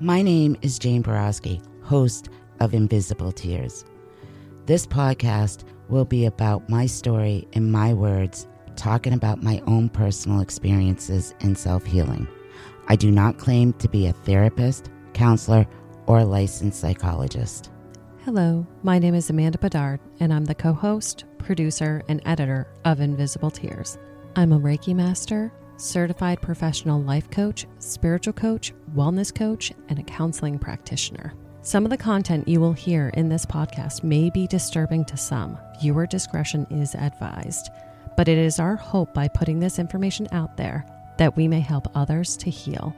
My name is Jane Boroski, host of Invisible Tears. This podcast will be about my story in my words, talking about my own personal experiences in self healing. I do not claim to be a therapist, counselor, or licensed psychologist. Hello, my name is Amanda Bedard, and I'm the co host, producer, and editor of Invisible Tears. I'm a Reiki master, certified professional life coach, spiritual coach, wellness coach, and a counseling practitioner. Some of the content you will hear in this podcast may be disturbing to some. Viewer discretion is advised. But it is our hope by putting this information out there that we may help others to heal.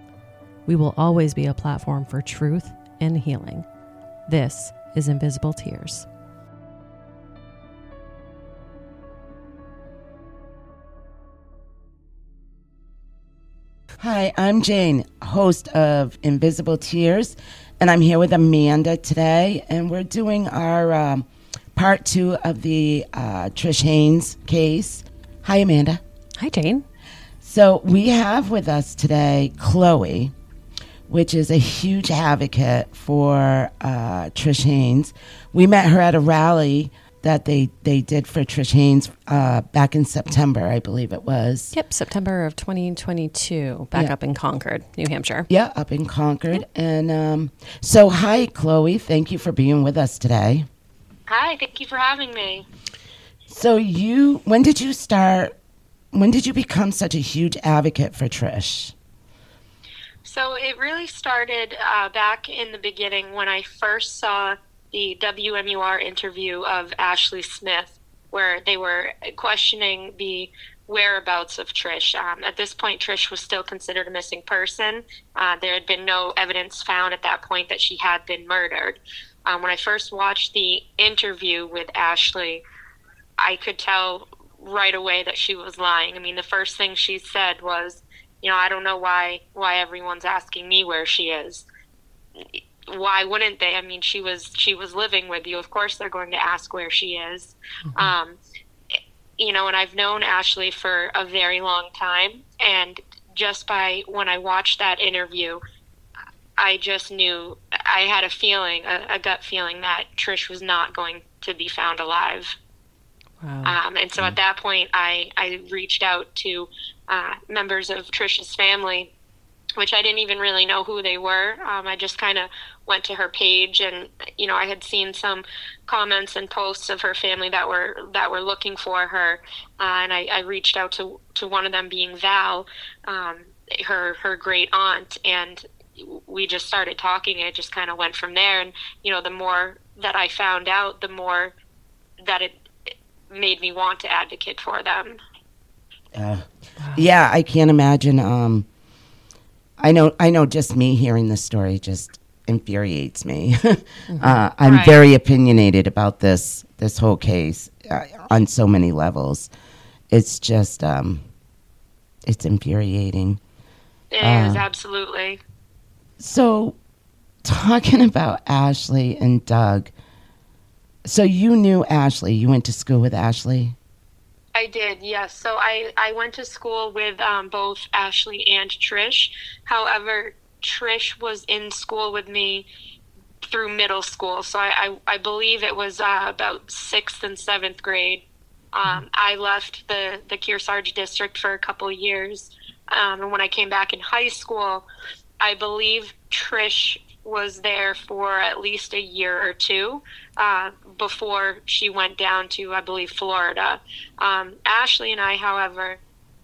We will always be a platform for truth and healing. This is Invisible Tears. Hi, I'm Jane, host of Invisible Tears, and I'm here with Amanda today, and we're doing our um, part two of the uh, Trish Haynes case. Hi, Amanda. Hi, Jane. So we have with us today Chloe, which is a huge advocate for uh, Trish Haynes. We met her at a rally that they, they did for Trish Haynes uh, back in September, I believe it was. Yep, September of 2022, back Yeah. up in Concord, New Hampshire. Yeah, up in Concord. And um, so, hi, Chloe. Thank you for being with us today. Hi, thank you for having me. So, you, when did you start? When did you become such a huge advocate for Trish? So it really started uh, back in the beginning when I first saw the WMUR interview of Ashley Smith, where they were questioning the whereabouts of Trish. Um, at this point, Trish was still considered a missing person. Uh, there had been no evidence found at that point that she had been murdered. Um, when I first watched the interview with Ashley, I could tell right away that she was lying. I mean, the first thing she said was, you know, I don't know why why everyone's asking me where she is. Why wouldn't they? I mean, she was she was living with you. Of course, they're going to ask where she is. Um, you know, and I've known Ashley for a very long time, and just by when I watched that interview, I just knew I had a feeling, a, a gut feeling that Trish was not going to be found alive. Wow. Um, and so at that point, I, I reached out to uh, members of Trish's family, which I didn't even really know who they were. Um, I just kind of went to her page, and you know, I had seen some comments and posts of her family that were that were looking for her, uh, and I, I reached out to to one of them being Val, um, her her great aunt, and we just started talking. It just kind of went from there, and you know, the more that I found out, the more that it made me want to advocate for them. Uh, yeah, I can't imagine. Um, I know. I know. Just me hearing this story just infuriates me. uh, I'm Right. very opinionated about this this whole case uh, on so many levels. It's just um, it's infuriating. It is Uh. absolutely. So, talking about Ashley and Doug. So you knew Ashley. You went to school with Ashley. I did, yes. So I, I went to school with um, both Ashley and Trish. However, Trish was in school with me through middle school. So I, I, I believe it was uh, about sixth and seventh grade. Um, I left the, the Kearsarge district for a couple of years. Um, and when I came back in high school, I believe Trish was there for at least a year or two uh, before she went down to, I believe, Florida. Um, Ashley and I, however,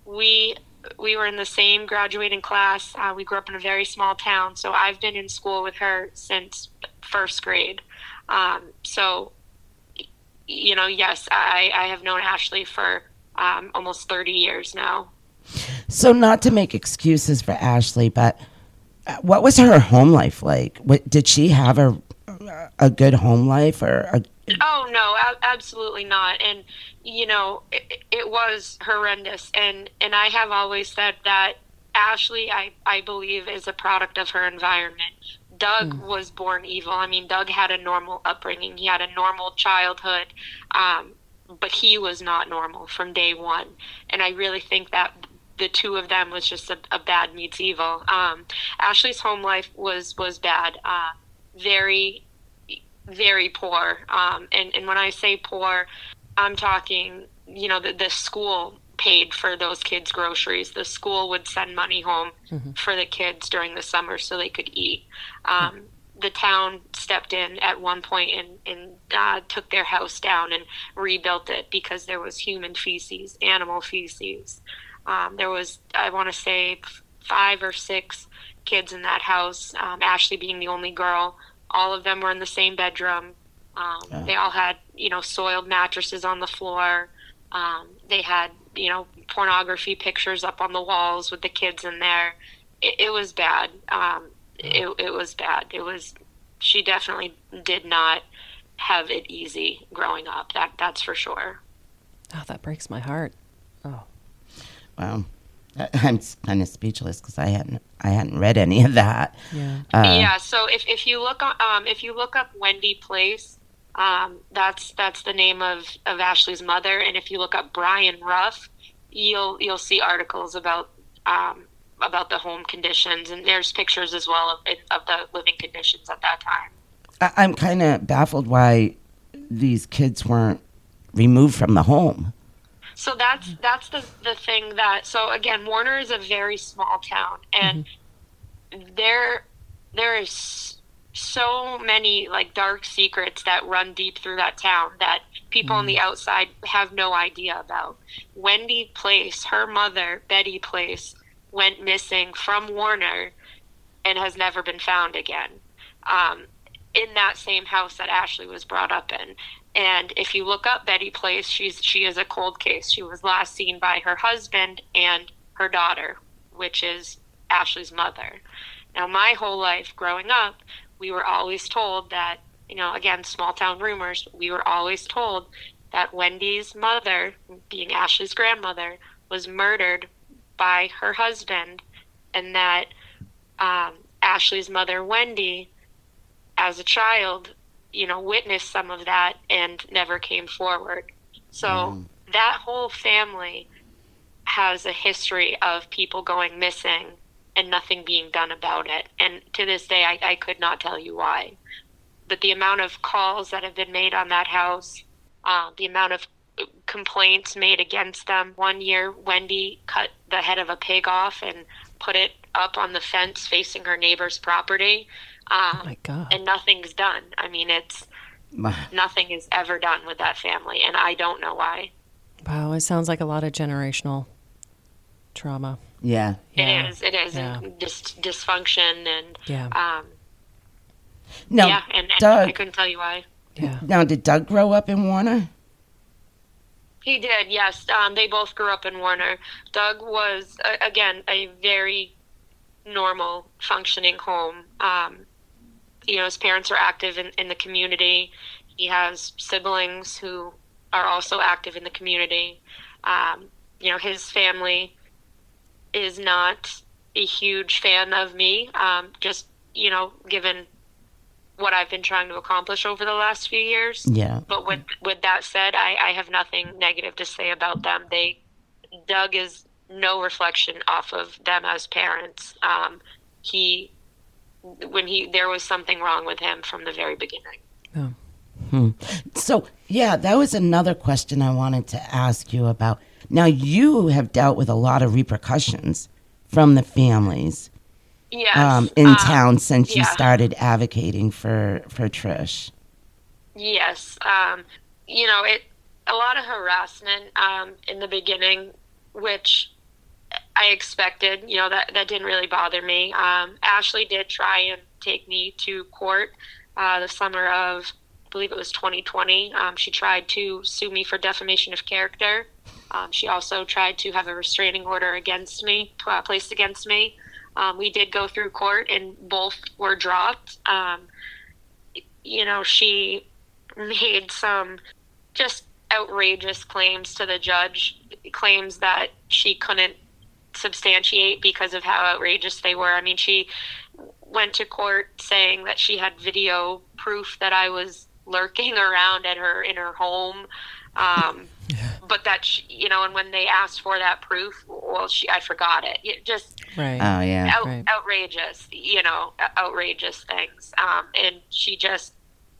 we we were in the same graduating class. Uh, we grew up in a very small town, so I've been in school with her since first grade. Um, so, you know, yes, I, I have known Ashley for um, almost 30 years now. So, not to make excuses for Ashley, but uh, what was her home life like? What, did she have a a good home life, or a, Oh no, a- absolutely not. And you know, it, it was horrendous. And and I have always said that Ashley, I I believe, is a product of her environment. Doug was born evil. I mean, Doug had a normal upbringing. He had a normal childhood, um, but he was not normal from day one. And I really think that the two of them was just a, a bad meets evil. Um, Ashley's home life was was bad, uh, very very poor. Um, and and when I say poor, I'm talking you know the, the school paid for those kids groceries the school would send money home mm-hmm. for the kids during the summer so they could eat um, the town stepped in at one point and, and uh, took their house down and rebuilt it because there was human feces, animal feces. Um, there was, I want to say, five or six kids in that house. Um, Ashley being the only girl. All of them were in the same bedroom. Um, yeah. They all had, you know, soiled mattresses on the floor. Um, they had, you know, pornography pictures up on the walls with the kids in there. It, it was bad. Um, it, it was bad. It was, she definitely did not have it easy growing up. That that's for sure. Oh, that breaks my heart. Oh, wow. I'm kind of speechless because I hadn't I hadn't read any of that. Yeah. Uh, yeah. So if, if you look um if you look up Wendy Place, um that's that's the name of of Ashley's mother, and if you look up Brian Ruff, you'll you'll see articles about um about the home conditions, and there's pictures as well of, of the living conditions at that time. I'm kind of baffled why these kids weren't removed from the home. So that's that's the the thing that so again Warner is a very small town and mm-hmm. there there is so many like dark secrets that run deep through that town that people mm-hmm. on the outside have no idea about. Wendy Place, her mother, Betty Place, went missing from Warner and has never been found again. Um, in that same house that Ashley was brought up in. And if you look up Betty Place, she's she is a cold case. She was last seen by her husband and her daughter, which is Ashley's mother. Now, my whole life growing up, we were always told that, you know, again, small town rumors, we were always told that Wendy's mother, being Ashley's grandmother, was murdered by her husband, and that um, Ashley's mother, Wendy, as a child, you know, witnessed some of that and never came forward. So mm. that whole family has a history of people going missing and nothing being done about it. And to this day, I, I could not tell you why. But the amount of calls that have been made on that house, uh, the amount of complaints made against them. One year, Wendy cut the head of a pig off and put it up on the fence facing her neighbor's property. Um, oh my God. And nothing's done. I mean, it's nothing is ever done with that family, and I don't know why. Wow, it sounds like a lot of generational trauma. Yeah, it is. It is yeah. dis- dysfunction and yeah. Um, no, yeah, and, and Doug, I couldn't tell you why. Yeah. Now, did Doug grow up in Warner? He did. Yes, um, they both grew up in Warner. Doug was uh, again a very normal, functioning home. Um, you know, his parents are active in, in the community. He has siblings who are also active in the community. Um, you know, his family is not a huge fan of me, um, just, you know, given what I've been trying to accomplish over the last few years. Yeah. But with with that said, I, I have nothing negative to say about them. They Doug is no reflection off of them as parents. Um, he when he there was something wrong with him from the very beginning. Oh. Hmm. So yeah, that was another question I wanted to ask you about. Now you have dealt with a lot of repercussions from the families. Yes. Um, in um, town since yeah. you started advocating for for Trish. Yes. Um, you know, it a lot of harassment um, in the beginning, which I expected. You know that that didn't really bother me. Um, Ashley did try and take me to court uh, the summer of, I believe it was 2020. Um, she tried to sue me for defamation of character. Um, she also tried to have a restraining order against me, uh, placed against me. Um, we did go through court, and both were dropped. Um, you know, she made some just outrageous claims to the judge, claims that she couldn't substantiate because of how outrageous they were. I mean, she went to court saying that she had video proof that I was lurking around at her in her home. Um, yeah. But that, she, you know, and when they asked for that proof, well, she I forgot it. it just Right. Oh yeah. out, Right. outrageous, you know, outrageous things. Um, and she just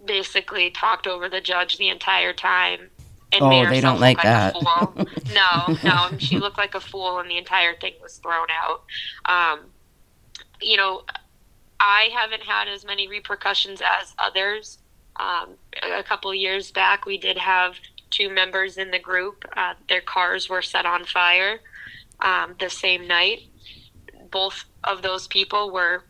basically talked over the judge the entire time. And Oh, made they don't like look that. A fool. no, no, she looked like a fool, and the entire thing was thrown out. Um, you know, I haven't had as many repercussions as others. Um, a couple years back, we did have two members in the group. Uh, their cars were set on fire um, the same night. Both of those people were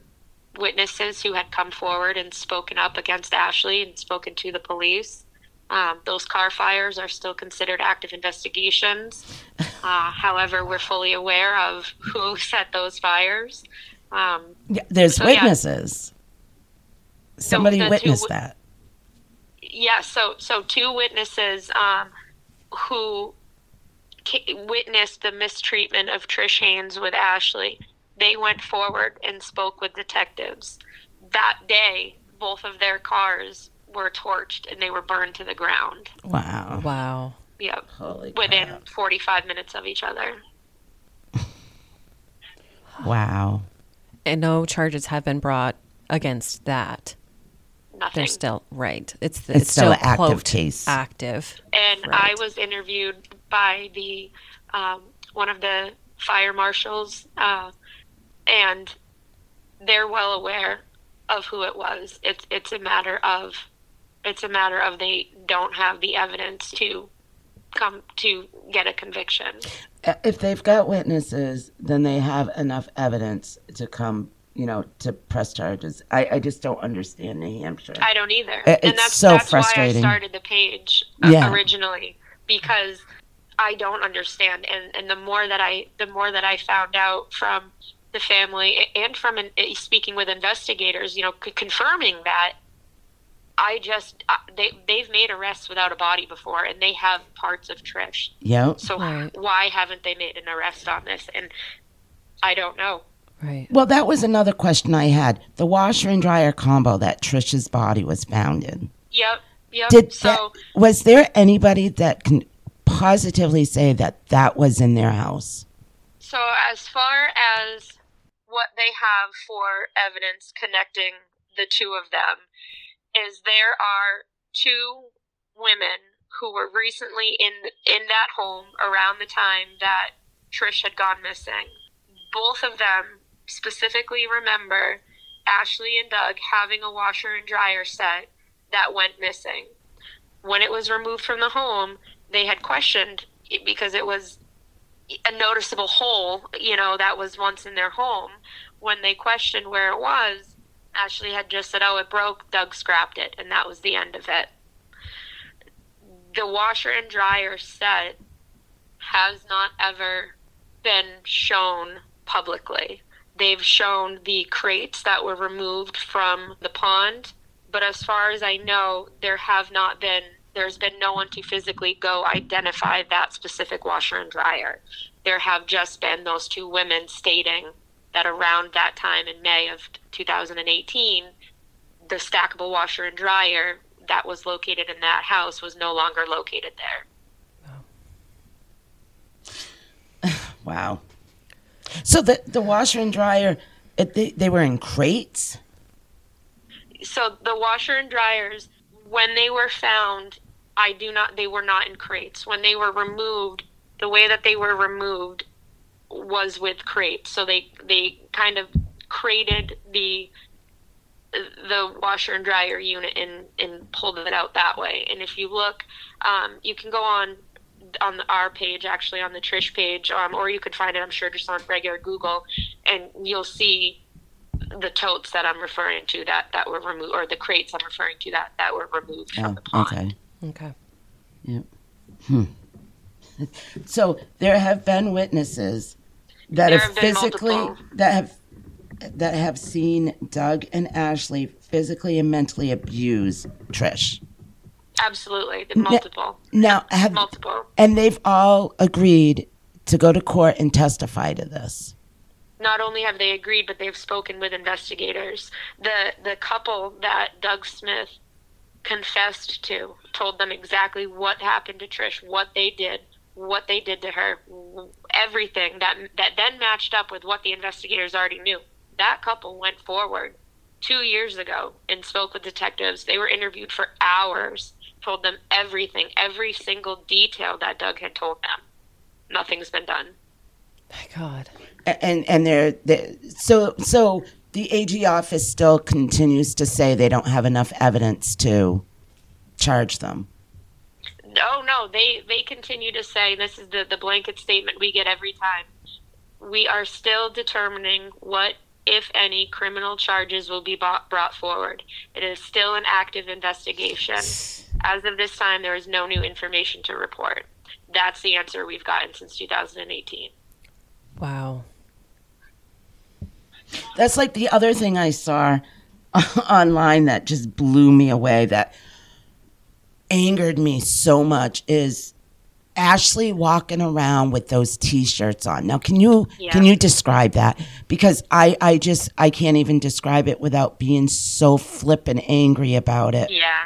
witnesses who had come forward and spoken up against Ashley and spoken to the police. Um, those car fires are still considered active investigations. Uh, however, we're fully aware of who set those fires. Um, Yeah, There's So, yeah. witnesses. Somebody the two witnessed wi- that. yeah, so so two witnesses um, who witnessed the mistreatment of Trish Haynes with Ashley. They went forward and spoke with detectives. That day, both of their cars were torched and they were burned to the ground. Wow. Wow. Yep, Holy within crap. 45 minutes of each other. Wow. And no charges have been brought against that. Nothing. They're still right. It's the, It's still an active case. Active. and I was interviewed by the um, one of the fire marshals, uh, and they're well aware of who it was. It's it's a matter of it's a matter of they don't have the evidence to come to get a conviction. Uh, If they've got witnesses, then they have enough evidence to come, you know, to press charges. I, I just don't understand New Hampshire. I don't either, It- and it's that's so that's frustrating. why I started the page uh, Yeah. originally because I don't understand, and and the more that I the more that I found out from the family and from an, speaking with investigators, you know, c- confirming that. I just uh, they they've made arrests without a body before, and they have parts of Trish. Yep. So Right. why haven't they made an arrest on this? And I don't know. Right. Well, that was another question I had. The washer and dryer combo that Trisha's body was found in. Yep, yep. Did so that, was there anybody that can positively say that that was in their house? So, as far as what they have for evidence connecting the two of them, is there are two women who were recently in in that home around the time that Trish had gone missing. Both of them specifically remember Ashley and Doug having a washer and dryer set that went missing. When it was removed from the home, they had questioned it because it was a noticeable hole, you know, that was once in their home. When they questioned where it was, Ashley had just said, "Oh, it broke." Doug scrapped it, and that was the end of it. The washer and dryer set has not ever been shown publicly. They've shown the crates that were removed from the pond, but as far as I know, there have not been there's been no one to physically go identify that specific washer and dryer. There have just been those two women stating that around that time in May of 2018, the stackable washer and dryer that was located in that house was no longer located there. Wow. So the the washer and dryer, it, they they were in crates. So the washer and dryers, when they were found, I do not. They were not in crates. When they were removed, the way that they were removed was with crates. So they they kind of created the the washer and dryer unit and and pulled it out that way. And if you look, um, you can go on on our page actually on the Trish page, um, or you could find it. I'm sure just on regular Google, and you'll see the totes that I'm referring to that that were removed, or the crates I'm referring to that that were removed from Oh, the pond. okay. Okay. So there have been witnesses that There have have physically multiple. that have that have seen Doug and Ashley physically and mentally abuse Trish. Absolutely, the multiple, Now have multiple. and they've all agreed to go to court and testify to this. Not only have they agreed, but they've spoken with investigators. The the couple that Doug Smith confessed to told them exactly what happened to Trish, what they did, what they did to her, everything that that then matched up with what the investigators already knew. That couple went forward two years ago and spoke with detectives. They were interviewed for hours, told them everything, every single detail that Doug had told them. Nothing's been done. My God. And and they're, they're so so the AG office still continues to say they don't have enough evidence to charge them. No, no, they they continue to say this is the the blanket statement we get every time. We are still determining what if any criminal charges will be brought, brought forward. It is still an active investigation. As of this time there is no new information to report. That's the answer we've gotten since 2018. Wow. That's like the other thing I saw online that just blew me away that angered me so much is Ashley walking around with those t-shirts on. Now can you Yeah. can you describe that? Because I I just I can't even describe it without being so flippin' angry about it. Yeah,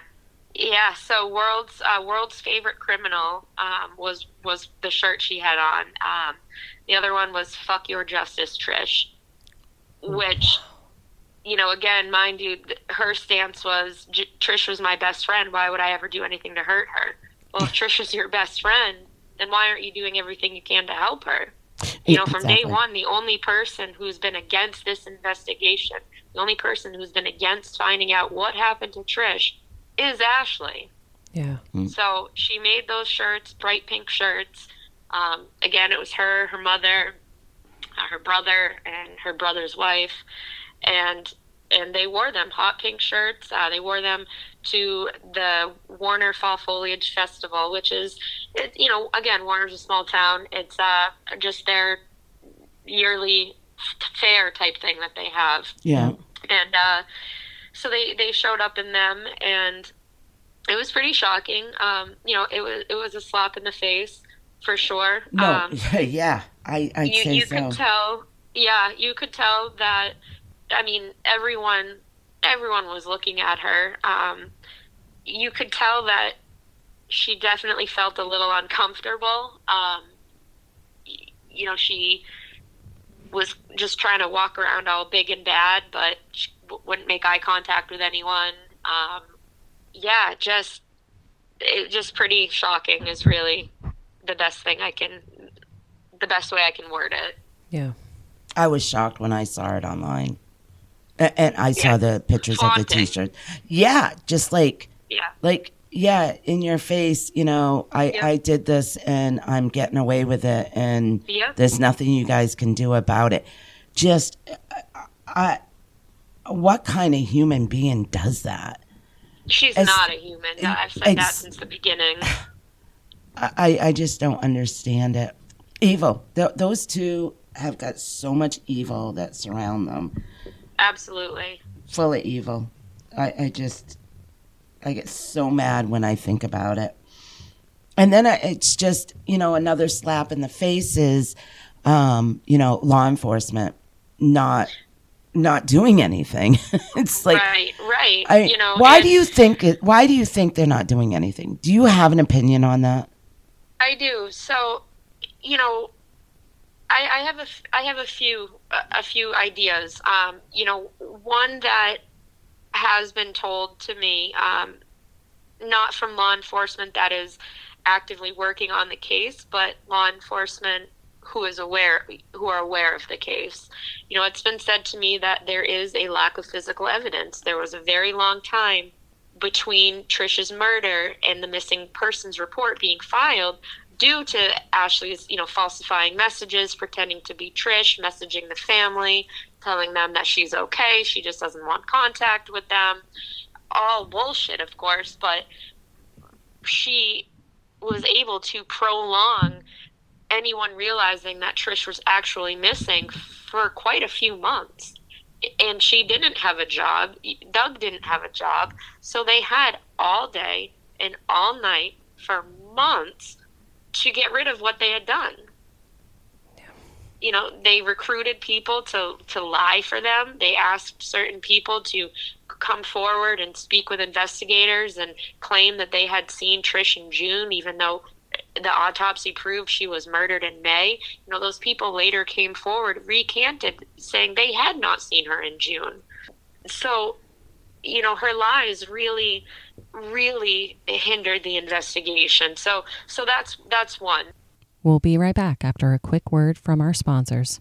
yeah. So world's uh, world's favorite criminal um, was was the shirt she had on. Um, the other one was "Fuck Your Justice, Trish," which, you know, again, mind you, her stance was J- Trish was my best friend. Why would I ever do anything to hurt her? Well, if Trish is your best friend, then why aren't you doing everything you can to help her? You know, from day one, the only person who's been against this investigation, the only person who's been against finding out what happened to Trish is Ashley. Yeah. So she made those shirts, bright pink shirts. Um, again, it was her, her mother, uh, her brother, and her brother's wife, and and they wore them hot pink shirts. Uh, they wore them to the Warner Fall Foliage Festival, which is, it, you know, again, Warner's a small town. It's uh, just their yearly fair type thing that they have Yeah. and uh, so they they showed up in them and it was pretty shocking um, you know it was it was a slap in the face for sure No. um, yeah. I I'd you you so. could tell yeah you could tell that i mean everyone everyone was looking at her um, you could tell that she definitely felt a little uncomfortable um, you know she was just trying to walk around all big and bad but she w- wouldn't make eye contact with anyone um, yeah just it just pretty shocking is really the best thing i can the best way i can word it Yeah. I was shocked when I saw it online. And I saw the pictures of the t-shirt. Yeah, just like yeah like yeah, in your face, you know, I Yeah. I did this and I'm getting away with it and Yep. there's nothing you guys can do about it. Just I, I what kind of human being does that? she's As- not a human No, i've said that since the beginning I I I just don't understand it. Evil. Th- those two have got so much evil that surround them. Absolutely full of evil. I, I just, I get so mad when I think about it. And then I, it's just, you know, another slap in the face is, um, you know, law enforcement not, not doing anything. it's like, right right I, you know why do you think it, why do you think they're not doing anything? Do you have an opinion on that? i do so you know I, I have a I have a few a few ideas. Um, you know, one that has been told to me, um, not from law enforcement that is actively working on the case, but law enforcement who is aware who are aware of the case. You know, it's been said to me that there is a lack of physical evidence. There was a very long time between Trisha's murder and the missing persons report being filed due to Ashley's, you know, falsifying messages, pretending to be Trish, messaging the family, telling them that she's okay, she just doesn't want contact with them. All bullshit, of course, but she was able to prolong anyone realizing that Trish was actually missing for quite a few months. And she didn't have a job. Doug didn't have a job. So they had all day and all night for months to get rid of what they had done. You know, they recruited people to, to lie for them. They asked certain people to come forward and speak with investigators and claim that they had seen Trish in June, even though the autopsy proved she was murdered in May. You know, those people later came forward, recanted, saying they had not seen her in June. So, you know, her lies really, really hindered the investigation. So, so that's that's one. We'll be right back after a quick word from our sponsors.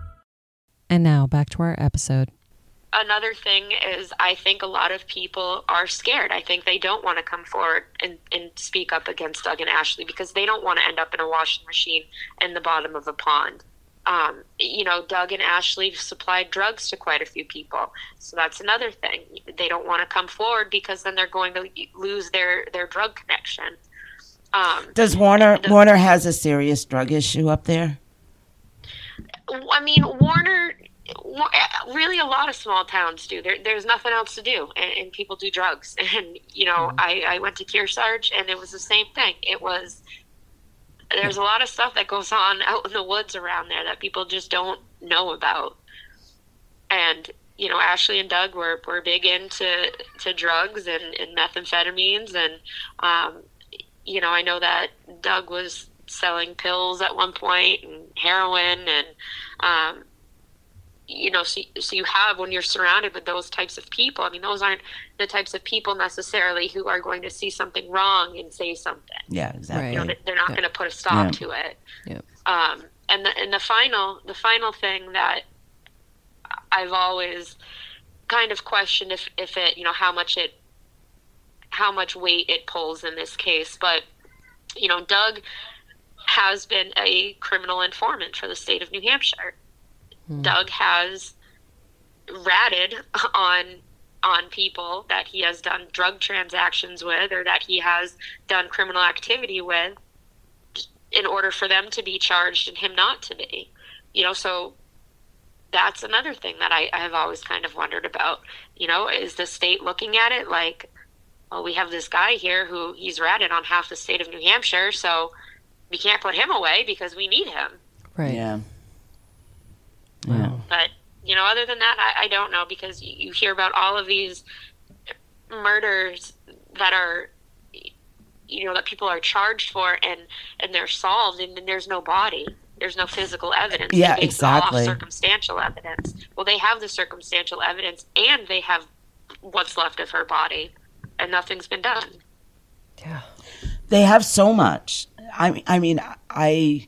And now back to our episode. Another thing is, I think a lot of people are scared. I think they don't want to come forward and, and speak up against Doug and Ashley because they don't want to end up in a washing machine in the bottom of a pond. Um, you know, Doug and Ashley supplied drugs to quite a few people, so that's another thing. They don't want to come forward because then they're going to lose their their drug connection. Um, Does Warner the- Warner has a serious drug issue up there? I mean, Warner, wa- really, a lot of small towns do. There, there's nothing else to do, and, and people do drugs. And you know, I, I went to Kearsarge, and it was the same thing. It was there's a lot of stuff that goes on out in the woods around there that people just don't know about. And you know, Ashley and Doug were, were big into to drugs and, and methamphetamines, and um, you know, I know that Doug was selling pills at one point and heroin and um, you know so, so you have when you're surrounded with those types of people i mean those aren't the types of people necessarily who are going to see something wrong and say something Yeah, exactly. you know they're not Yeah. going to put a stop Yeah. to it Yeah. um, and the and the final the final thing that I've always kind of questioned if if it you know how much it how much weight it pulls in this case but you know Doug has been a criminal informant for the state of New Hampshire Hmm. Doug has ratted on on people that he has done drug transactions with or that he has done criminal activity with in order for them to be charged and him not to be. You know, so that's another thing that I, I have always kind of wondered about. You know, is the state looking at it like, well, we have this guy here who he's ratted on half the state of New Hampshire, so we can't put him away because we need him. Right. Yeah. Yeah. But you know, other than that, I, I don't know because you, you hear about all of these murders that are, you know, that people are charged for and and they're solved, and then there's no body, there's no physical evidence. Yeah, base it all off exactly. circumstantial evidence. Well, they have the circumstantial evidence, and they have what's left of her body, and nothing's been done. Yeah. They have so much. I I mean I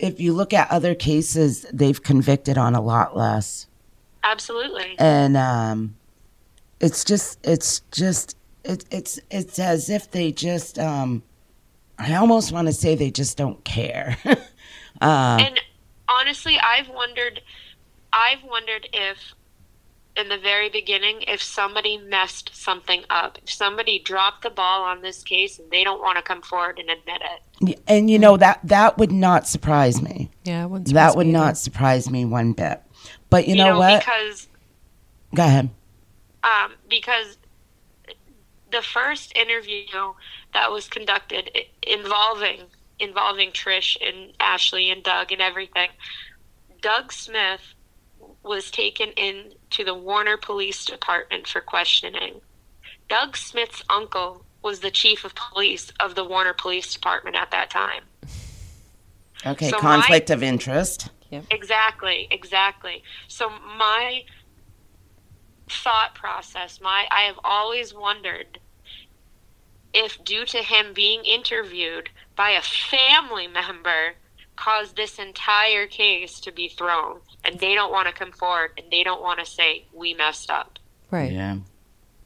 if you look at other cases, they've convicted on a lot less. Absolutely. and um, it's just it's just it, it's it's as if they just um, I almost want to say they just don't care. uh, and honestly i've wondered i've wondered if in the very beginning if somebody messed something up if somebody dropped the ball on this case and they don't want to come forward and admit it and you know that that would not surprise me. Yeah. it wouldn't That would me not either. surprise me one bit. But you, know, what? because Go ahead. um, because the first interview that was conducted involving involving Trish and Ashley and Doug and everything, Doug Smith was taken in to the Warner Police Department for questioning. Doug Smith's uncle was the chief of police of the Warner Police Department at that time. Okay, So my- conflict of interest. Exactly, exactly. So my thought process, my I have always wondered if due to him being interviewed by a family member caused this entire case to be thrown and they don't want to come forward and they don't want to say we messed up. Right. Yeah,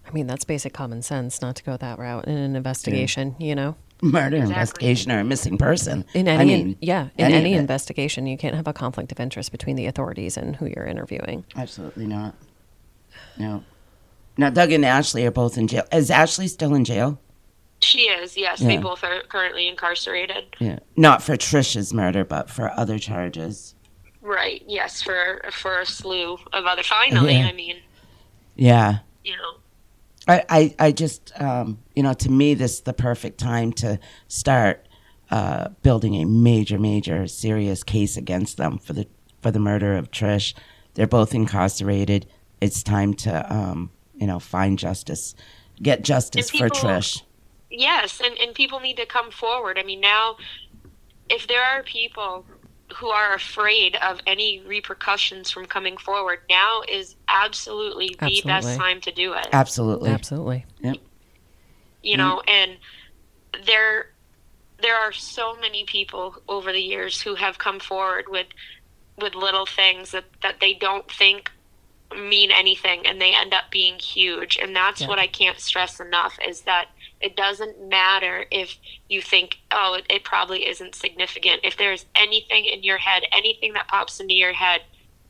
I mean, that's basic common sense not to go that route in an investigation, you know? murder Exactly. investigation or a missing person. In any, I mean, yeah, in any any investigation, you can't have a conflict of interest between the authorities and who you're interviewing. Absolutely not. No. Now, Doug and Ashley are both in jail. Is Ashley still in jail? She is, yes. Yeah. They both are currently incarcerated. Yeah. Not for Trisha's murder, but for other charges. Right. Yes, for for a slew of other. Finally, Yeah. I mean, Yeah. you know, I, I, I just, um, you know, to me, this is the perfect time to start uh, building a major, major, serious case against them for the for the murder of Trish. They're both incarcerated. It's time to, um, you know, find justice, get justice for Trish. Yes, and and people need to come forward. I mean, now, if there are people who are afraid of any repercussions from coming forward, now is absolutely the best time to do it. Absolutely. Absolutely. Yep. You know and there there are so many people over the years who have come forward with with little things that that they don't think mean anything and they end up being huge and that's Yeah. what i can't stress enough is that it doesn't matter if you think oh it, it probably isn't significant. If there's anything in your head anything that pops into your head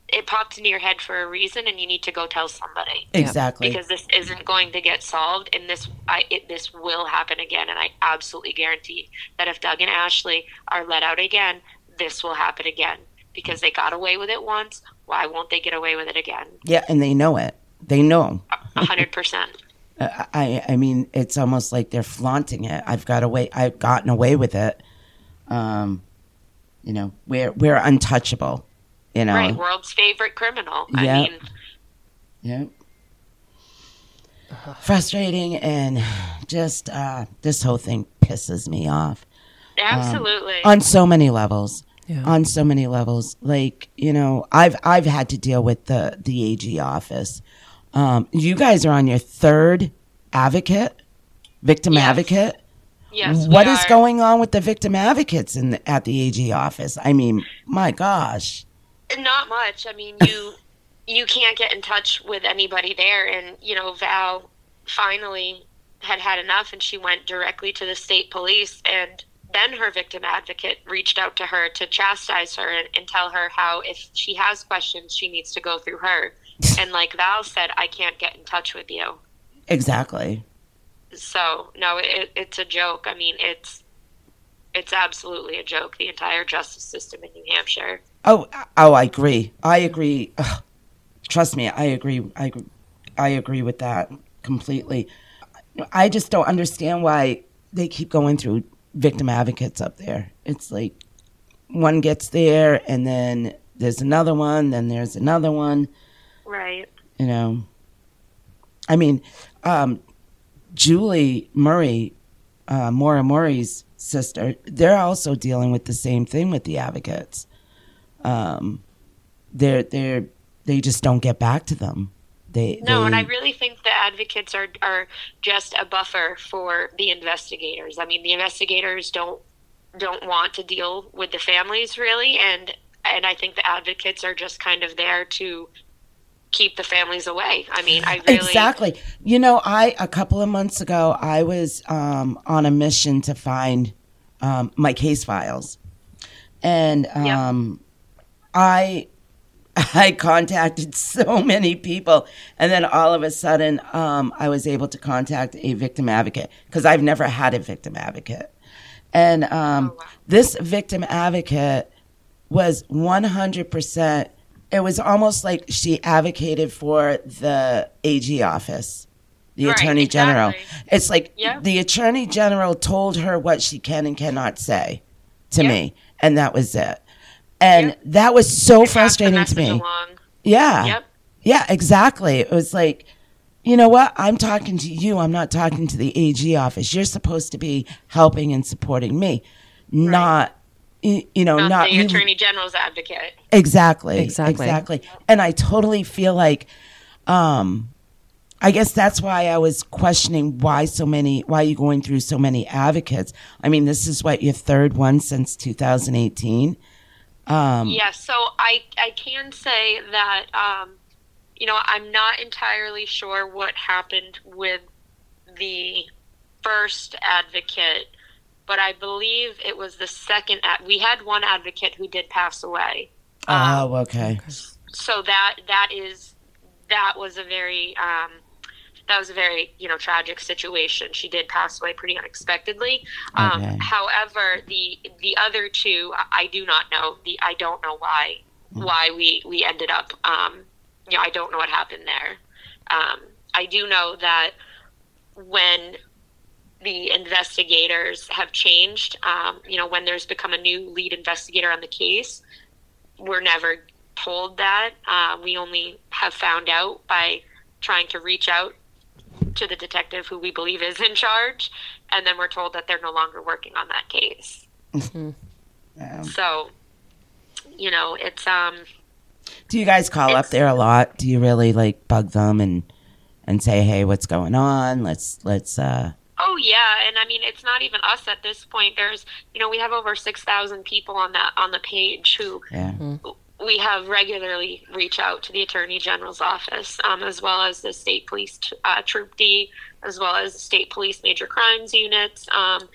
it popped into your head for a reason and you need to go tell somebody. Exactly. because this isn't going to get solved and this I it, this will happen again. And I absolutely guarantee that if Doug and Ashley are let out again this will happen again. Because they got away with it once why won't they get away with it again? Yeah, and they know it. They know. a hundred percent. Uh, I, I mean, it's almost like they're flaunting it. I've got away. I've gotten away with it. Um, you know, we're we're untouchable. You know, right world's favorite criminal I Yeah. mean Yeah. Frustrating and just uh, this whole thing pisses me off absolutely on so many levels. Yeah. On so many levels, like you know, I've I've had to deal with the the AG office. Um, you guys are on your third advocate, victim Yes. advocate. yes What is are. going on with the victim advocates in the, at the AG office? I mean, my gosh. Not much. I mean, you you can't get in touch with anybody there, and you know Val finally had had enough, and she went directly to the state police, and then her victim advocate reached out to her to chastise her and, and tell her how if she has questions, she needs to go through her. And like Val said, I can't get in touch with you. Exactly. So no, it, it's a joke. I mean, it's it's absolutely a joke. The entire justice system in New Hampshire. Oh, oh, I agree. I agree. Ugh. Trust me, I agree. I, agree- I agree with that completely. I just don't understand why they keep going through victim advocates up there. It's like one gets there, and then there's another one, then there's another one. Right. You know, I mean, um, Julie Murray, uh, Maura Murray's sister, they're also dealing with the same thing with the advocates. Um, they're they're they just don't get back to them. They No, they, and I really think the advocates are are just a buffer for the investigators. I mean, the investigators don't don't want to deal with the families really, and and I think the advocates are just kind of there to keep the families away. I mean, I really Exactly. You know, I a couple of months ago, I was um, on a mission to find um, my case files, and um, I I contacted so many people, and then all of a sudden, um, I was able to contact a victim advocate because I've never had a victim advocate, and um, Oh, wow. this victim advocate was one hundred percent. It was almost like she advocated for the AG office, the Right, Attorney General. It's like the Attorney General told her what she can and cannot say to me, and that was it. And that was so the frustrating to me. along. Yeah. Yep. Yeah, exactly. It was like, you know what? I'm talking to you. I'm not talking to the AG office. You're supposed to be helping and supporting me, not, y- you know, Not, not, the you- attorney general's advocate. Exactly. Exactly. Exactly. And I totally feel like, um, I guess that's why I was questioning why so many, why are you going through so many advocates? I mean, this is what your third one since 2018. Um, Yes, so I I can say that um, you know I'm not entirely sure what happened with the first advocate, but I believe it was the second. Ad- we had one advocate who did pass away, Oh, okay. so that that is that was a very um, that was a very you know tragic situation. She did pass away pretty unexpectedly. Um, Okay. However, the the other two, I I do not know. The I don't know why why we we ended up. Um, you know, I don't know what happened there. Um, I do know that when the investigators have changed, um, you know, when there's become a new lead investigator on the case, we're never told that. Uh, we only have found out by trying to reach out to the detective who we believe is in charge, and then we're told that they're no longer working on that case. Yeah. So, you know, it's um, Do you guys call up there a lot? Do you really like bug them and and say, "Hey, what's going on? Let's let's uh Oh yeah, and I mean it's not even us at this point. There's you know we have over six thousand people on that on the page who yeah. we have regularly reach out to the attorney general's office, um, as well as the state police uh, troop D, as well as the state police major crimes units. Um,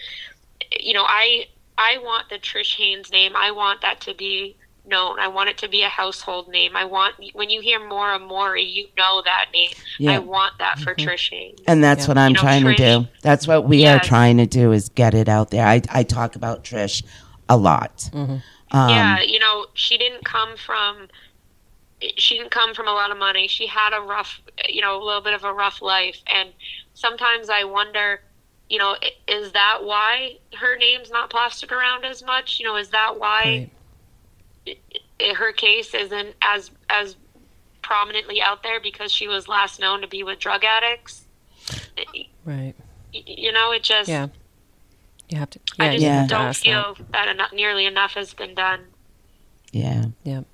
you know, I I want the Trish Haynes name. I want that to be known. I want it to be a household name. I want when you hear Maura Murray, you know that name. Yeah. I want that for Trish Haynes. And that's Yeah. what I'm You know, trying to do. That's what we are trying to do is get it out there. I I talk about Trish a lot. Um, yeah, you know, she didn't come from she didn't come from a lot of money. She had a rough, you know, a little bit of a rough life and sometimes I wonder, you know, is that why her name's not plastered around as much? You know, is that why i- her case isn't as as prominently out there because she was last known to be with drug addicts? Right. You know, it just Yeah. You have to. Yeah. I just Yeah. don't feel that enough, nearly enough has been done. yeah. That.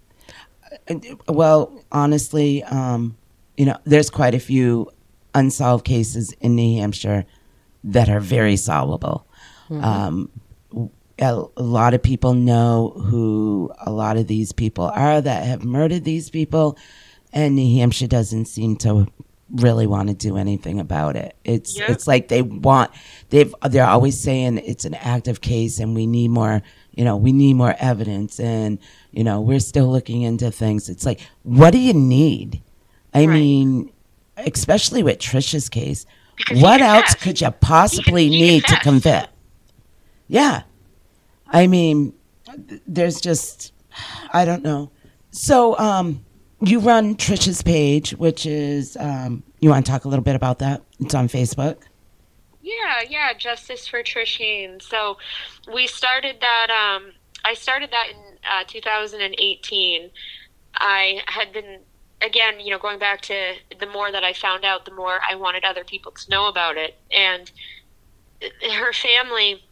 Yeah. Well, honestly, um, you know, there's quite a few unsolved cases in New Hampshire that are very solvable. Um, a, a lot of people know who a lot of these people are that have murdered these people, and New Hampshire doesn't seem to really want to do anything about it. It's Yeah. it's like they want they've they're always saying it's an active case and we need more you know we need more evidence and you know we're still looking into things. It's like what do you need? I Right. mean, especially with Trisha's case, Because what else could you possibly He- he need to convict? Yeah. I mean, there's just, I don't know. So, um, you run Trisha's page, which is, um, you want to talk a little bit about that? It's on Facebook. Yeah, yeah, Justice for Trish Haynes. So we started that. Um, I started that in uh, 2018. I had been again, you know, going back to the more that I found out, the more I wanted other people to know about it. And her family,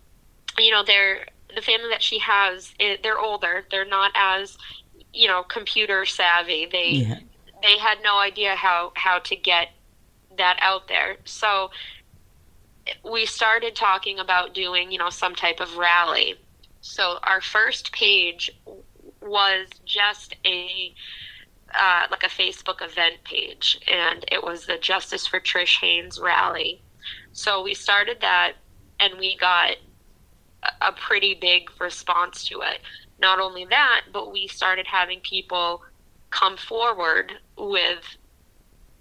you know, they're the family that she has. eh, They're older. They're not as, you know, computer savvy. They Yeah. they had no idea how how to get that out there. So we started talking about doing, you know, some type of rally. So our first page was just a uh, like a Facebook event page, and it was the Justice for Trish Haynes rally. So we started that, and we got a- pretty big response to it. Not only that, but we started having people come forward with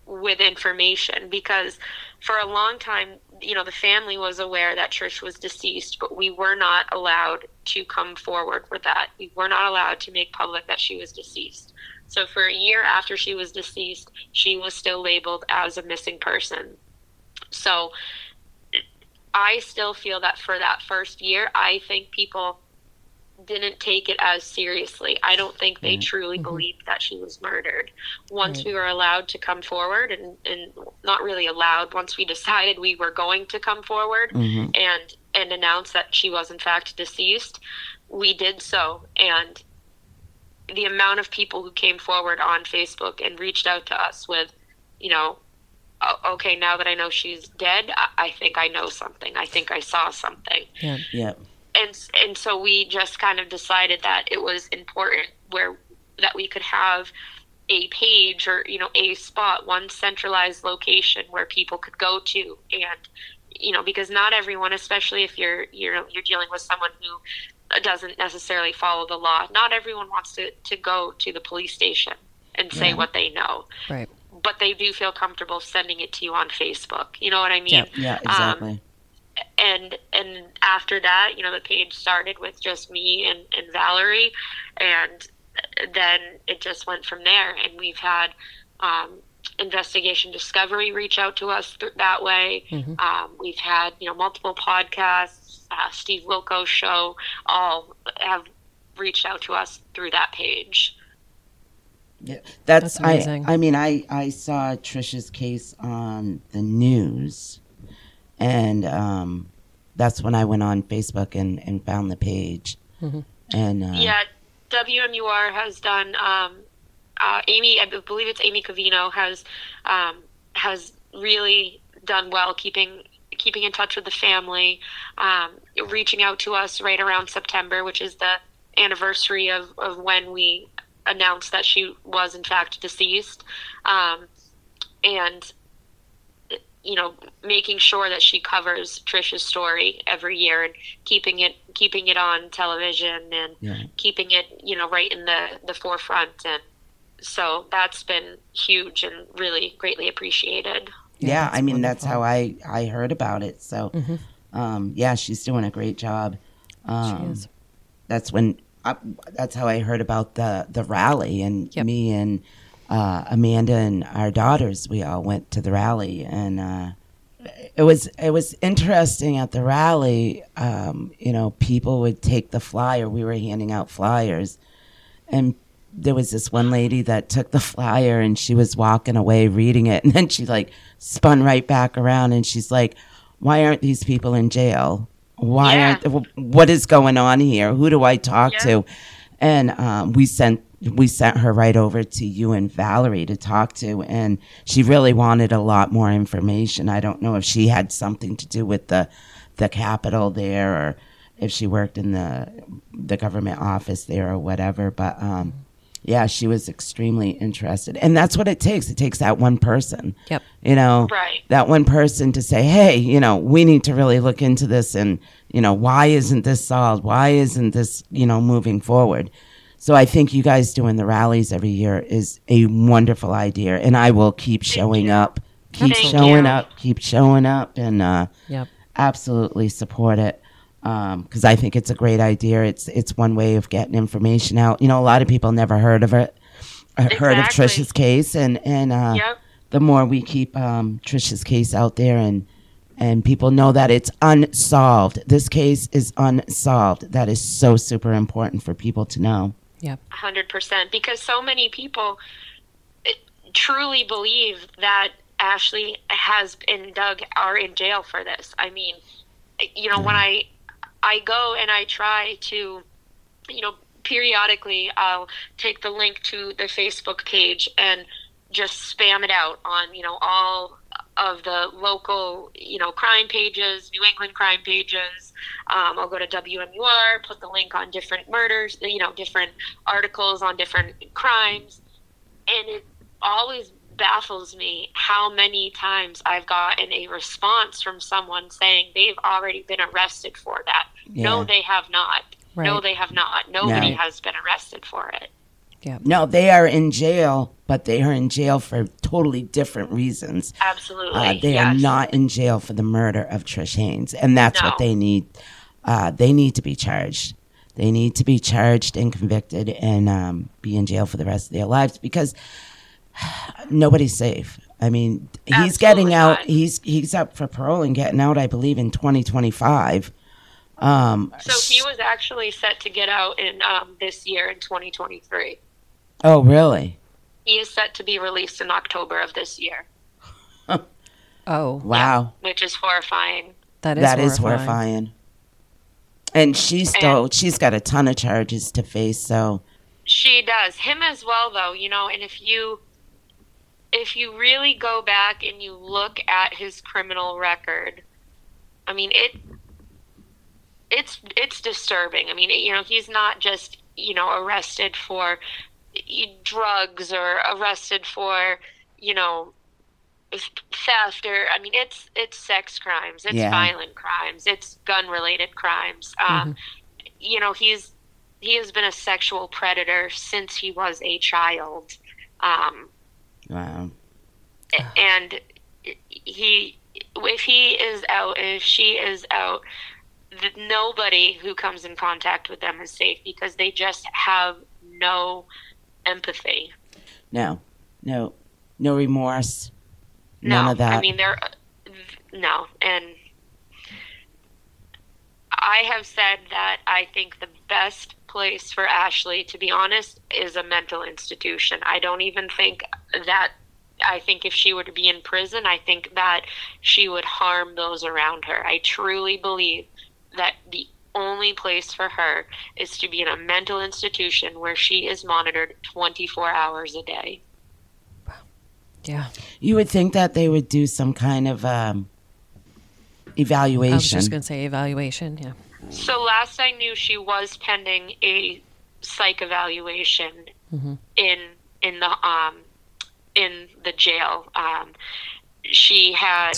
with information because for a long time, you know, the family was aware that Trish was deceased, but we were not allowed to come forward with that. We were not allowed to make public that she was deceased. So for a year after she was deceased, she was still labeled as a missing person. So I still feel that for that first year, I think people didn't take it as seriously. I don't think they truly believed that she was murdered. Once we were allowed to come forward, and, and not really allowed, once we decided we were going to come forward Mm-hmm. and and announce that she was in fact deceased, we did so. And the amount of people who came forward on Facebook and reached out to us with, you know, "O- Oh, okay, now that I know she's dead, I, I think I know something. I think I saw something Yeah. Yeah. and and so we just kind of decided that it was important where that we could have a page or you know a spot one centralized location where people could go to and you know because not everyone especially if you're you're you're dealing with someone who uh, doesn't necessarily follow the law not everyone wants to to go to the police station and say Yeah. what they know Right. But they do feel comfortable sending it to you on Facebook. You know what I mean? Yeah. Yeah, exactly. Um, and and after that, you know, the page started with just me and, and Valerie, and then it just went from there. And we've had um, investigation discovery reach out to us th- that way. Mhm. Um, we've had you know multiple podcasts, uh, Steve Wilkos show, all have reached out to us through that page. Yeah, that's, That's I. amazing. I mean, I I saw Trisha's case on the news, and um, that's when I went on Facebook and and found the page, Mhm. and uh, Yeah, WMUR has done. Um, uh, Amy, I believe it's Amy Coveno has um, has really done well keeping keeping in touch with the family, um, reaching out to us right around September, which is the anniversary of, of when we announced that she was in fact deceased, um, and you know making sure that she covers Trisha's story every year and keeping it keeping it on television and yeah. keeping it you know right in the the forefront and so that's been huge and really greatly appreciated yeah, that's I mean that's how I I heard about it. So, Mhm. um, yeah, she's doing a great job. She Um, is. that's when I, that's how I heard about the the rally, and Yep. me and uh, Amanda and our daughters, we all went to the rally, and uh, it was it was interesting at the rally. Um, you know, people would take the flyer. We were handing out flyers, and there was this one lady that took the flyer and she was walking away reading it, and then she like spun right back around and she's like, "Why aren't these people in jail? Why Yeah. aren't? What is going on here? Who do I talk Yeah. to?" And um, we sent we sent her right over to you and Valerie to talk to, and she really wanted a lot more information. I don't know if she had something to do with the the capital there, or if she worked in the the government office there or whatever. But um, yeah, she was extremely interested, and that's what it takes. It takes that one person, Yep. you know, Right. that one person to say, "Hey, you know, we need to really look into this, and you know, why isn't this solved? Why isn't this, you know, moving forward?" So I think you guys doing the rallies every year is a wonderful idea, and I will keep showing you. up, keep Thank showing you. up, keep showing up, and uh, Yep. absolutely support it because I think it's a great idea. It's it's one way of getting information out. You know, a lot of people never heard of it, uh, heard of Exactly. Trisha's case, and and uh, Yep. the more we keep um, Trisha's case out there and and people know that it's unsolved. This case is unsolved. That is so super important for people to know. Yep. 100% because so many people eh, truly believe that Ashley has and Doug are in jail for this. I mean, eh, you know, when I I go and I try to you know, periodically I'll take the link to the Facebook page and just spam it out on, you know, all of the local, you know, crime pages, New England crime pages. Um, I'll go to WMUR, put the link on different murders, you know, different articles on different crimes. And it always baffles me how many times I've gotten a response from someone saying they've already been arrested for that. No, they have not. No, they have not. Nobody No. has been arrested for it. Yep. No, they are in jail, but they are in jail for totally different reasons. Absolutely. Uh, they are not in jail for the murder of Trish Haynes, and that's what they need. Uh, they need to be charged. They need to be charged and convicted and um, be in jail for the rest of their lives because nobody's safe. I mean, he's Absolutely getting out. not. He's he's up for parole and getting out, I believe, in 2025. Um, So he was actually set to get out in um, this year in 2023. oh, really? He is set to be released in October of this year, Oh, Wow. which is horrifying. that is That is horrifying. horrifying. And she's still she's got a ton of charges to face. So She does. Him as well though, you know, and if you if you really go back and you look at his criminal record, I mean it it's it's disturbing. I mean, you know, he's not just, you know, arrested for drugs or arrested for, you know, theft or I mean it's it's sex crimes, it's Yeah. violent crimes, it's gun related crimes. Um, you know, he's he has been a sexual predator since he was a child. Um, wow. and he if he is out if she is out nobody who comes in contact with them is safe because they just have no empathy No, no, no remorse. no None of that. i mean they're no and i have said that i think the best place for ashley to be honest is a mental institution i don't even think that i think if she were to be in prison i think that she would harm those around her i truly believe that the only place for her is to be in a mental institution where she is monitored 24 hours a day Yeah. you would think that they would do some kind of um, evaluation. I was just going to say evaluation. Yeah. So last I knew, she was pending a psych evaluation in in the um in the jail. Um, she had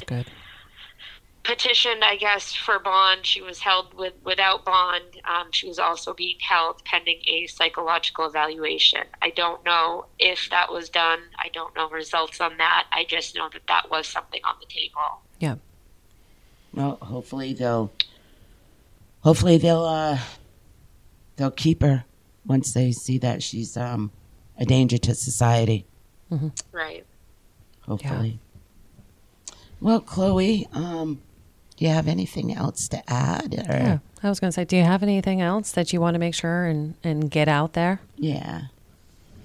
petitioned, I guess, for bond. She was held with without bond. Um, she was also being held pending a psychological evaluation. I don't know if that was done. I don't know results on that. I just know that that was something on the table. Yeah. well, hopefully they'll, hopefully they'll, uh, they'll keep her once they see that she's um, a danger to society. Right. Hopefully. Well, Chloe, um, do you have anything else to add? Or, Yeah. I was going to say, do you have anything else that you want to make sure and, and get out there? yeah.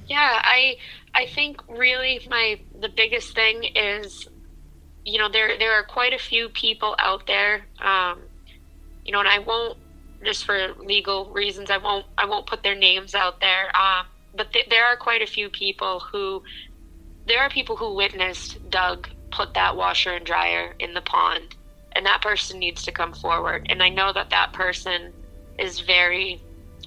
Yeah, I I think really my the biggest thing is you know there there are quite a few people out there um you know and I won't just for legal reasons I won't I won't put their names out there um but th- there are quite a few people who there are people who witnessed Doug put that washer and dryer in the pond and that person needs to come forward and I know that that person is very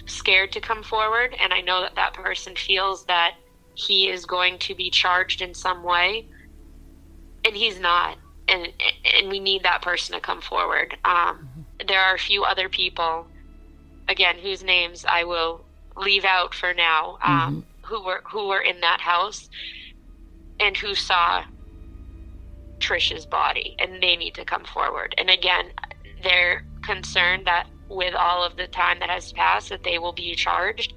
scared to come forward and i know that that person feels that he is going to be charged in some way and he's not and and we need that person to come forward um, there are a few other people again whose names i will leave out for now um, who were who were in that house and who saw Trish's body and they need to come forward. And again, they're concerned that with all of the time that has passed that they will be charged.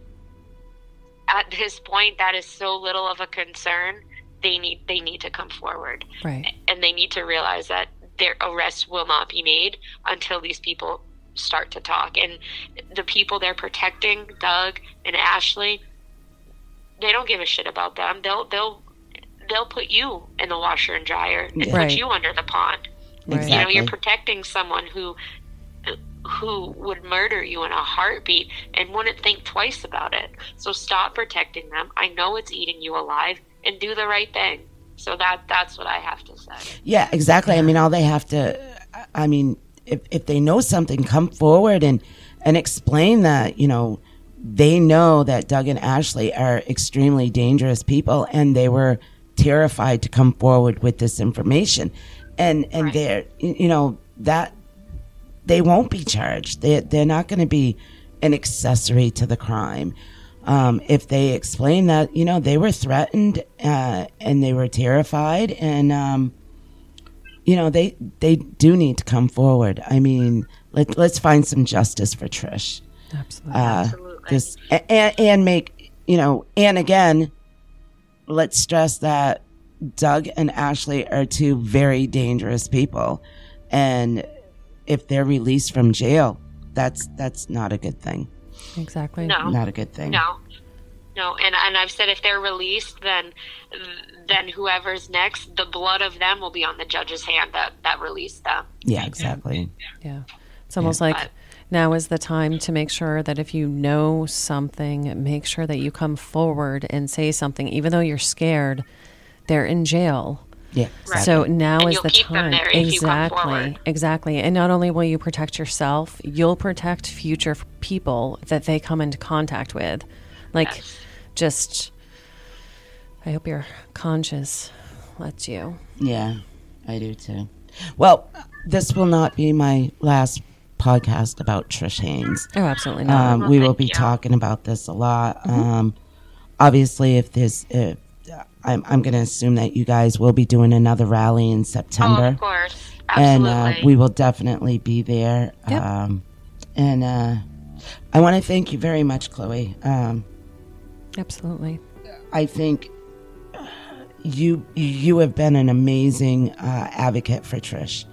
At this point that is so little of a concern. They need they need to come forward. Right. And they need to realize that their arrests will not be made until these people start to talk. And the people they're protecting, Doug and Ashley, they don't give a shit about them. They'll they'll they'll put you in the washer and dryer and Right. put you under the pond. Right. You know, you're protecting someone who who would murder you in a heartbeat and wouldn't think twice about it. So stop protecting them. I know it's eating you alive and do the right thing. So that that's what I have to say. Yeah, exactly. I mean, all they have to, I mean, if, if they know something, come forward and, and explain that, you know, they know that Doug and Ashley are extremely dangerous people and they were terrified to come forward with this information. And, and Right. they're, you know, that they won't be charged. They, they're not going to be an accessory to the crime. Um, if they explain that, you know, they were threatened uh, and they were terrified, and um, you know, they they do need to come forward. I mean, let let's find some justice for Trish. Absolutely. Uh, Absolutely. just and, and make you know, and again, let's stress that Doug and Ashley are two very dangerous people, and if they're released from jail, that's that's not a good thing. Exactly. No. Not a good thing. No. No, and and I've said if they're released then then whoever's next, the blood of them will be on the judge's hand that that released them. Yeah, exactly. Yeah. It's almost like But- now is the time to make sure that if you know something, make sure that you come forward and say something, even though you're scared. They're in jail. Yeah. Right. So now And is you'll the keep them time. there if you come exactly. forward. Exactly. And not only will you protect yourself, you'll protect future people that they come into contact with. Like Yes. just I hope your conscience lets you. Yeah, I do too. Well, this will not be my last podcast about Trish Haynes. Oh, absolutely not. Um, we will be you. talking about this a lot. Um, obviously, if this if I'm, I'm going to assume that you guys will be doing another rally in September. Oh, of course. And Absolutely. uh, we will definitely be there. Yep. Um, and uh, I want to thank you very much, Chloe. Um, Absolutely. I think you you have been an amazing uh, advocate for Trish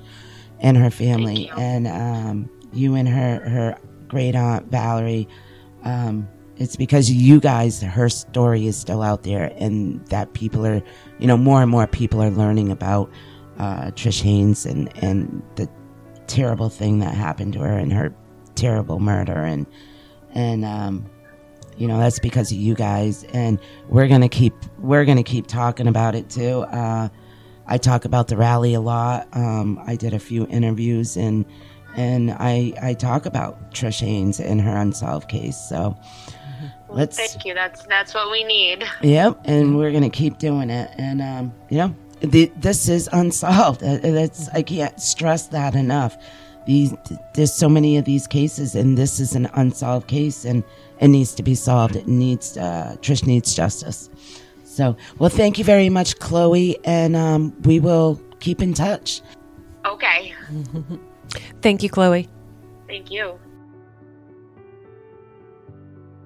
and her family, Thank you. and um, you and her her great aunt Valerie. Um, it's because you guys, her story is still out there, and that people are, you know, more and more people are learning about uh, Trish Haynes and and the terrible thing that happened to her and her terrible murder and and um, you know that's because of you guys. And we're gonna keep we're gonna keep talking about it too. Uh, i talk about the rally a lot. Um, i did a few interviews and and i i talk about trish haynes and her unsolved case. So let's Thank you. That's that's what we need. Yep, and we're gonna keep doing it. And um, you know, the, this is unsolved. Uh, That's I can't stress that enough. These there's so many of these cases, and this is an unsolved case, and it needs to be solved. It needs uh, Trish needs justice. So, well, thank you very much, Chloe, and um, we will keep in touch. Okay. Thank you, Chloe. Thank you.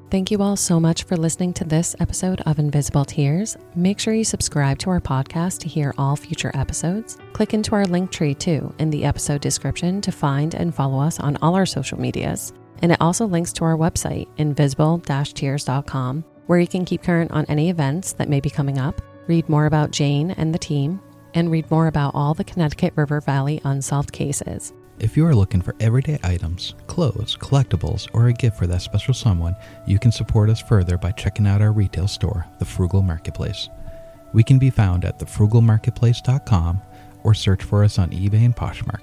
Thank you all so much for listening to this episode of Invisible Tears. Make sure you subscribe to our podcast to hear all future episodes. Click into our link tree too in the episode description to find and follow us on all our social medias. And it also links to our website, invisible tears.com, where you can keep current on any events that may be coming up, read more about Jane and the team, and read more about all the Connecticut River Valley unsolved cases. If you are looking for everyday items, clothes, collectibles, or a gift for that special someone, you can support us further by checking out our retail store, The Frugal Marketplace. We can be found at thefrugalmarketplace.com or search for us on eBay and Poshmark.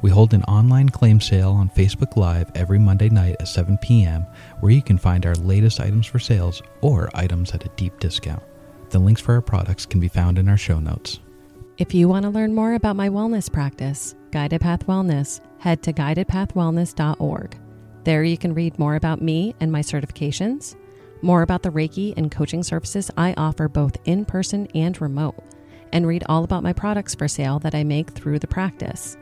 We hold an online claim sale on Facebook Live every Monday night at 7 p.m., where you can find our latest items for sales or items at a deep discount. The links for our products can be found in our show notes. If you want to learn more about my wellness practice, Guided Path Wellness, head to guidedpathwellness.org. There you can read more about me and my certifications, more about the Reiki and coaching services I offer both in person and remote, and read all about my products for sale that I make through the practice.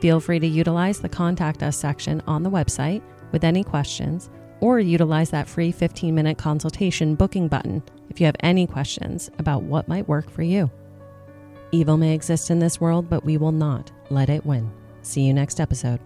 Feel free to utilize the Contact Us section on the website with any questions, or utilize that free 15 minute consultation booking button if you have any questions about what might work for you. Evil may exist in this world, but we will not let it win. See you next episode.